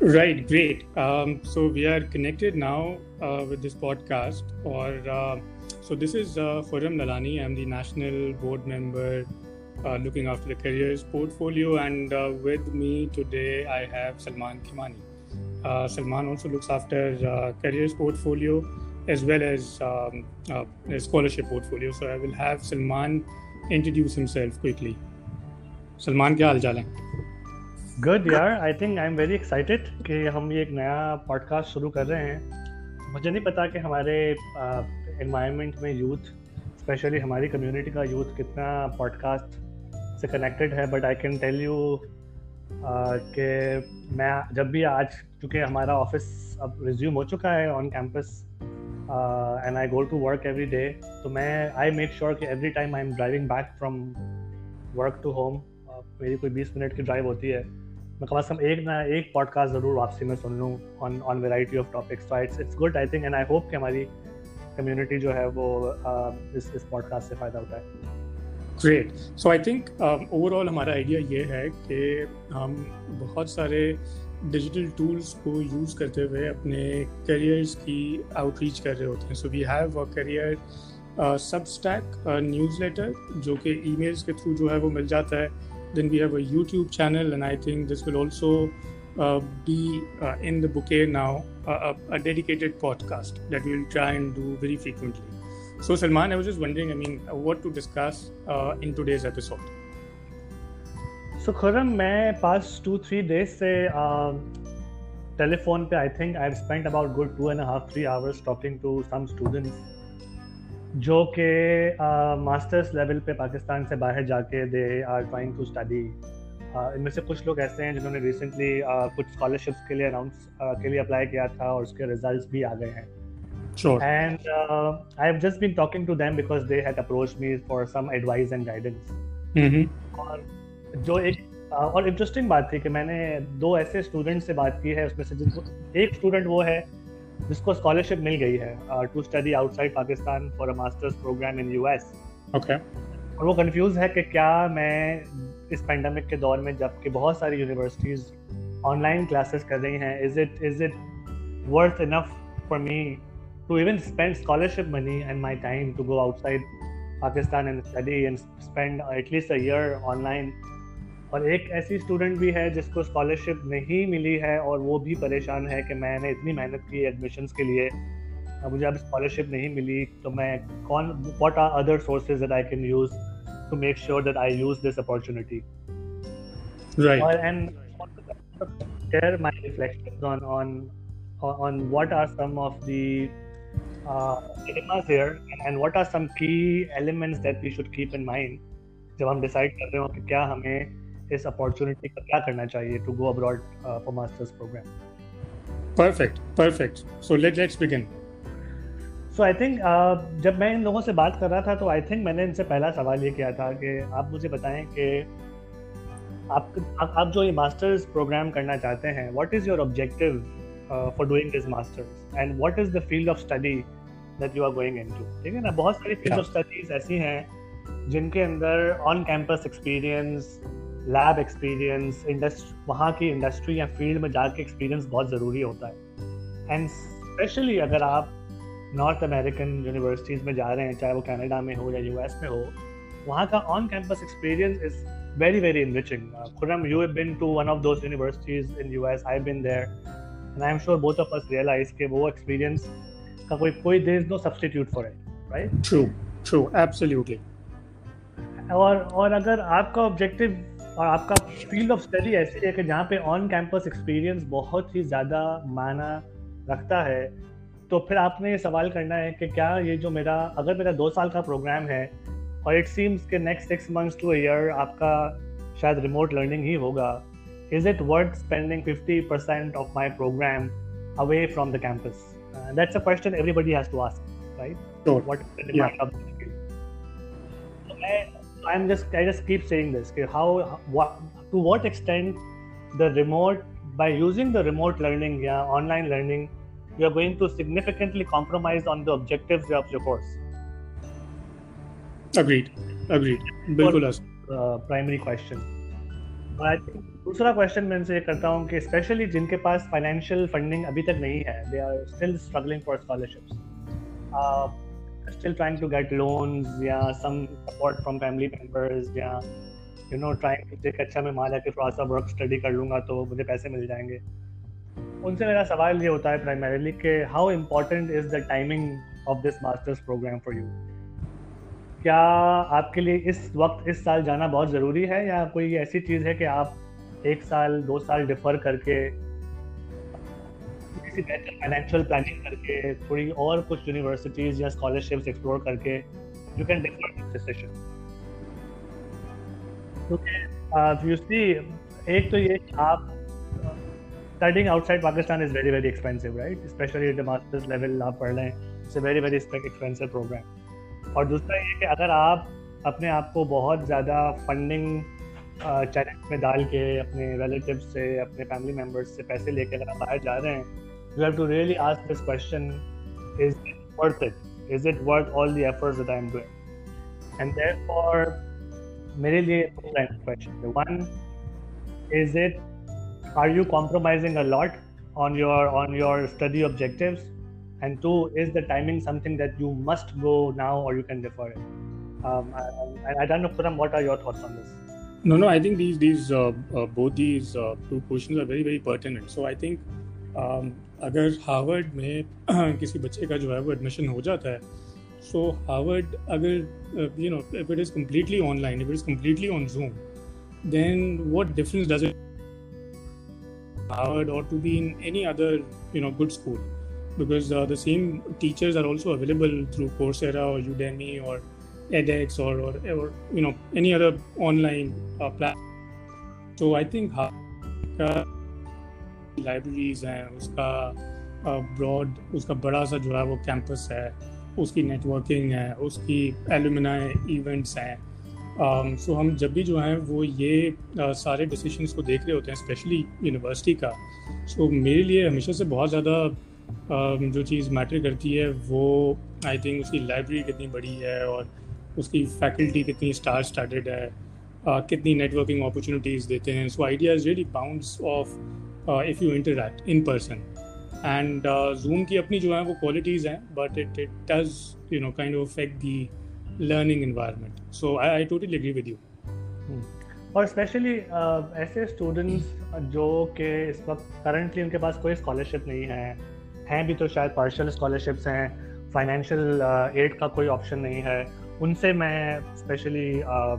Right, great. Um, so we are connected now uh, with this podcast. Or uh, so this is uh, Khurram Lalani. I'm the national board member uh, looking after the careers portfolio, and uh, with me today I have Salman Khimani. Uh, Salman also looks after uh, careers portfolio as well as um, uh, a scholarship portfolio. So I will have Salman introduce himself quickly. Salman, क्या हाल चाल है good यार. I think I am very excited कि हम ये एक नया podcast शुरू कर रहे हैं. मुझे नहीं पता कि हमारे इन्वायरमेंट में यूथ स्पेशली हमारी कम्युनिटी का यूथ कितना पॉडकास्ट से कनेक्टेड है. But I can tell you कि मैं जब भी आज, चूँकि हमारा ऑफ़िस अब रिज्यूम हो चुका है on campus and I go to work every day तो मैं आई मेक श्योर कि every time I am driving back from work to home मेरी कोई बीस मिनट की ड्राइव होती है. मैं कम अज़ कम एक ना एक पॉडकास्ट ज़रूर वापसी में सुन लूँ on on variety of topics तो it's it's good I think and I hope कि हमारी कम्युनिटी जो है वो uh, इस इस पॉडकास्ट से फ़ायदा उठाए। Great so I think overall हमारा आइडिया ये है कि हम बहुत सारे डिजिटल टूल्स को यूज़ करते हुए अपने करियर्स की आउटरीच कर रहे होते हैं। So we have a career Substack newsletter जो कि ईमेल्स के थ्रू जो है वो मिल जाता है। Then we have a YouTube channel, and I think this will also uh, be uh, in the bouquet now uh, a, dedicated podcast that we will try and do very frequently. So, Salman, I was just wondering, I mean, what to discuss uh, in today's episode. So, Khurram, मैं past two three days से telephone पे I think I've spent about good two and a half three hours talking to some students जो कि masters level पे पाकिस्तान से बाहर जाके they are trying to study इनमें से कुछ लोग ऐसे हैं जिन्होंने रिसेंटली uh, कुछ स्कॉलरशिप्स के लिए अनाउंस uh, के लिए अप्लाई किया था और उसके रिजल्ट्स भी आ गए हैं and I uh, just been talking to them because they had approached me for some advice and guidance. Mm-hmm. और जो एक और इंटरेस्टिंग बात थी कि मैंने दो ऐसे स्टूडेंट से बात की है उसमें से जिनको एक स्टूडेंट वो है जिसको स्कॉलरशिप मिल गई है to study outside Pakistan for a masters programme in US okay और वो कंफ्यूज है कि क्या मैं इस पेंडेमिक के दौर में जबकि बहुत सारी यूनिवर्सिटीज ऑनलाइन क्लासेस कर रही हैं is it is it worth enough for me to even spend scholarship money and my time to go outside Pakistan and study and spend at least a year online और एक ऐसी student भी है जिसको scholarship नहीं मिली है और वो भी परेशान है कि मैंने इतनी मेहनत की एडमिशन्स के लिए। मुझे अब स्कॉलरशिप नहीं मिली तो मैं कौन what are other sources that I can use to make sure that I use this opportunity right and share my reflections on on on what are some of the uh, dilemmas here and what are some key elements that we should keep in mind जब हम decide कर रहे हो कि क्या हमें इस opportunity का क्या करना चाहिए to go abroad for masters programme perfect perfect so let let's begin so I think जब मैं इन लोगों से बात कर रहा था तो आई थिंक मैंने इनसे पहला सवाल ये किया था कि आप मुझे बताएँ कि आप आप, जो ये मास्टर्स प्रोग्राम करना चाहते हैं what is your objective for doing this masters and what is the field of study that you are going into ठीक है ना? बहुत सारी फ़ील्ड ऑफ़ स्टडीज़ ऐसी हैं जिनके अंदर on campus experience lab experience industry वहाँ की इंडस्ट्री या फ़ील्ड में जाके एक्सपीरियंस बहुत ज़रूरी होता है। एंड स्पेशली अगर आप नॉर्थ अमेरिकन यूनिवर्सिटीज़ में जा रहे हैं चाहे वो कैनेडा में हो या यूएस में हो वहाँ का on campus experience is very very enriching Khurram you have been to one of those universities in U S I been there and I am sure both of us realise के वो experience का कोई कोई there no substitute for it right true true absolutely और अगर आपका objective. और आपका फ़ील्ड ऑफ़ स्टडी ऐसी है कि जहाँ पे ऑन कैंपस एक्सपीरियंस बहुत ही ज़्यादा माना रखता है। तो फिर आपने ये सवाल करना है कि क्या ये जो मेरा अगर मेरा दो साल का प्रोग्राम है और इट सीम्स के next six months to year आपका शायद रिमोट लर्निंग ही होगा is it worth spending fifty percent of my programme away from the campus that's a question everybody has to ask right what मैं I'm just I just keep saying this. Okay, how what to what extent the remote by using the remote learning, yeah, online learning, you are going to significantly compromise on the objectives of your course. Agreed. Agreed. Bilkul uh, primary question. दूसरा question मैं इनसे करता हूँ कि specially जिनके पास financial funding अभी तक नहीं है they are still struggling for scholarships still trying to get loans, या some support from family members, या, you know, trying to take अच्छा मैं मान के थोड़ा सा वर्क स्टडी कर लूँगा तो मुझे पैसे मिल जाएँगे। उनसे मेरा सवाल ये होता है प्राइमरीली कि how important is the timing of this masters programme for you क्या आपके लिए इस वक्त, इस साल जाना बहुत ज़रूरी है, या कोई ऐसी चीज़ है कि आप एक साल, दो साल डिफर करके किसी बेहतर फाइनेंशियल प्लानिंग करके थोड़ी और कुछ यूनिवर्सिटीज़ या स्कॉलरशिप्स एक्सप्लोर करके you can defer this decision you see एक तो ये आप outside Pakistan is very very expensive, right? Especially at the master's level आप पढ़ लें it's a very very expensive program. और दूसरा ये कि अगर आप अपने आप को बहुत ज़्यादा फंडिंग चैलेंज में डाल के अपने रिलेटिव से अपने फैमिली मेंबर्स से पैसे लेके अगर आप बाहर जा रहे हैं you have to really ask this question is worth it is it worth all the efforts that I am doing and therefore मेरे लिए दो question one is it are you compromising a lot on your on your study objectives and two is the timing something that you must go now or you can defer it um, I, I, don't know Puram, what are your thoughts on this no no i think these these uh, uh, both these uh, two questions are very very pertinent so i think um, अगर Harvard में, किसी बच्चे का जो है वो admission हो जाता है सो हार्वर्ड अगर you know if it is completely online if it is completely on Zoom then what difference does Harvard और to be in any other you know good school because the same teachers are also available through Coursera और Udemy और edX और you know any other online plate तो I think Harvard का libraries हैं, उसका broad उसका बड़ा सा जो है वो कैंपस है, उसकी नेटवर्किंग है, उसकी एलुमिना इवेंट्स हैं। सो हम जब भी जो है वो ये सारे डिसीशंस को देख रहे होते हैं स्पेशली यूनिवर्सिटी का। सो मेरे लिए हमेशा से बहुत ज़्यादा जो चीज़ मैटर करती है वो आई थिंक उसकी लाइब्रेरी कितनी बड़ी है और उसकी फैकल्टी कितनी स्टार स्टार्टेड है कितनी नेटवर्किंग अपॉर्चुनिटीज़ देते हैं। So idea is really bounds of if you interact in person and Zoom की अपनी जो है वो क्वालिटीज़ हैं but it it does you know kind of affect the learning environment so I I totally agree with you और specially uh, ऐसे students जो कि इस वक्त करंटली उनके पास कोई स्कॉलरशिप नहीं है हैं भी तो शायद पार्शल स्कॉलरशिप्स हैं फाइनेंशियल एड uh, का कोई ऑप्शन नहीं है उनसे मैं स्पेशली uh,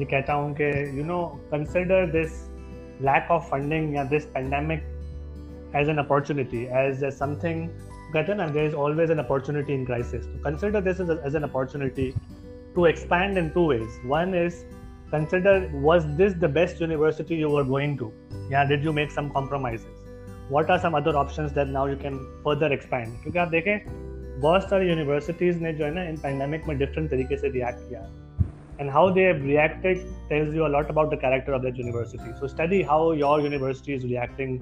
ये कहता हूँ कि you know consider this lack of funding या this pandemic as an opportunity as something कहते हैं ना there is always an opportunity in crisis तो consider this is as an opportunity to expand in two ways. One is consider was this the best university you were going to? Yeah, did you make some compromises? What are some other option that now you can further expand क्योंकि आप देखें बहुत सारी universities ने जो है ना इन pandemic में डिफरेंट तरीके से रिएक्ट किया and how they have reacted tells you a lot about the character of that university so study how your university is reacting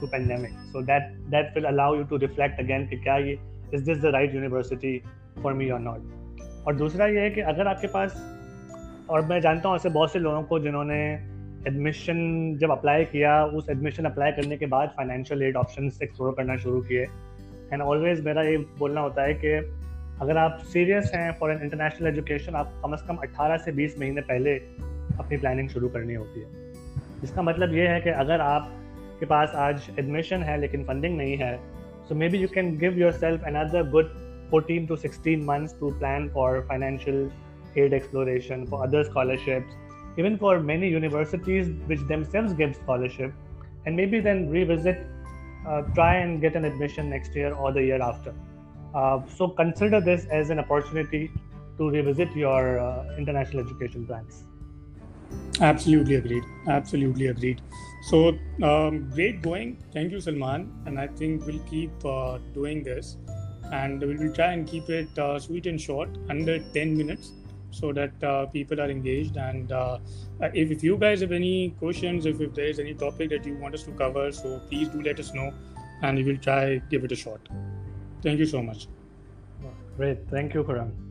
to pandemic so that that will allow you to reflect again कि क्या ये is this the right university for me or not और दूसरा ये है कि अगर आपके पास और मैं जानता हूँ ऐसे बहुत से लोगों को जिन्होंने एडमिशन जब अप्लाई किया उस एडमिशन अप्लाई करने के बाद फाइनेंशियल एड ऑप्शन एक्सप्लोर करना शुरू किए एंड ऑलवेज मेरा ये बोलना होता है कि अगर आप सीरियस हैं फॉर एन इंटरनेशनल एजुकेशन आप कम से कम 18 से 20 महीने पहले अपनी प्लानिंग शुरू करनी होती है। इसका मतलब ये है कि अगर आप के पास आज एडमिशन है, लेकिन फंडिंग नहीं है so maybe you can give yourself another good fourteen to sixteen months to plan for financial aid exploration for other scholarship even for many universities which themselves give scholarship and maybe then revisit try and get an admission next year और the year after uh, so consider this as an opportunity to revisit your uh, international education plans. Absolutely agreed. Absolutely agreed. So um, great going. Thank you salman. And i think we'll keep uh, doing this. And we will try and keep it uh, sweet and short under 10 minutes so that uh, people are engaged. And if, if you guys have any questions, if, if there is any topic that you want us to cover, so please do let us know. And we will try give it a shot. Thank you so much. Great. Thank you, Karan.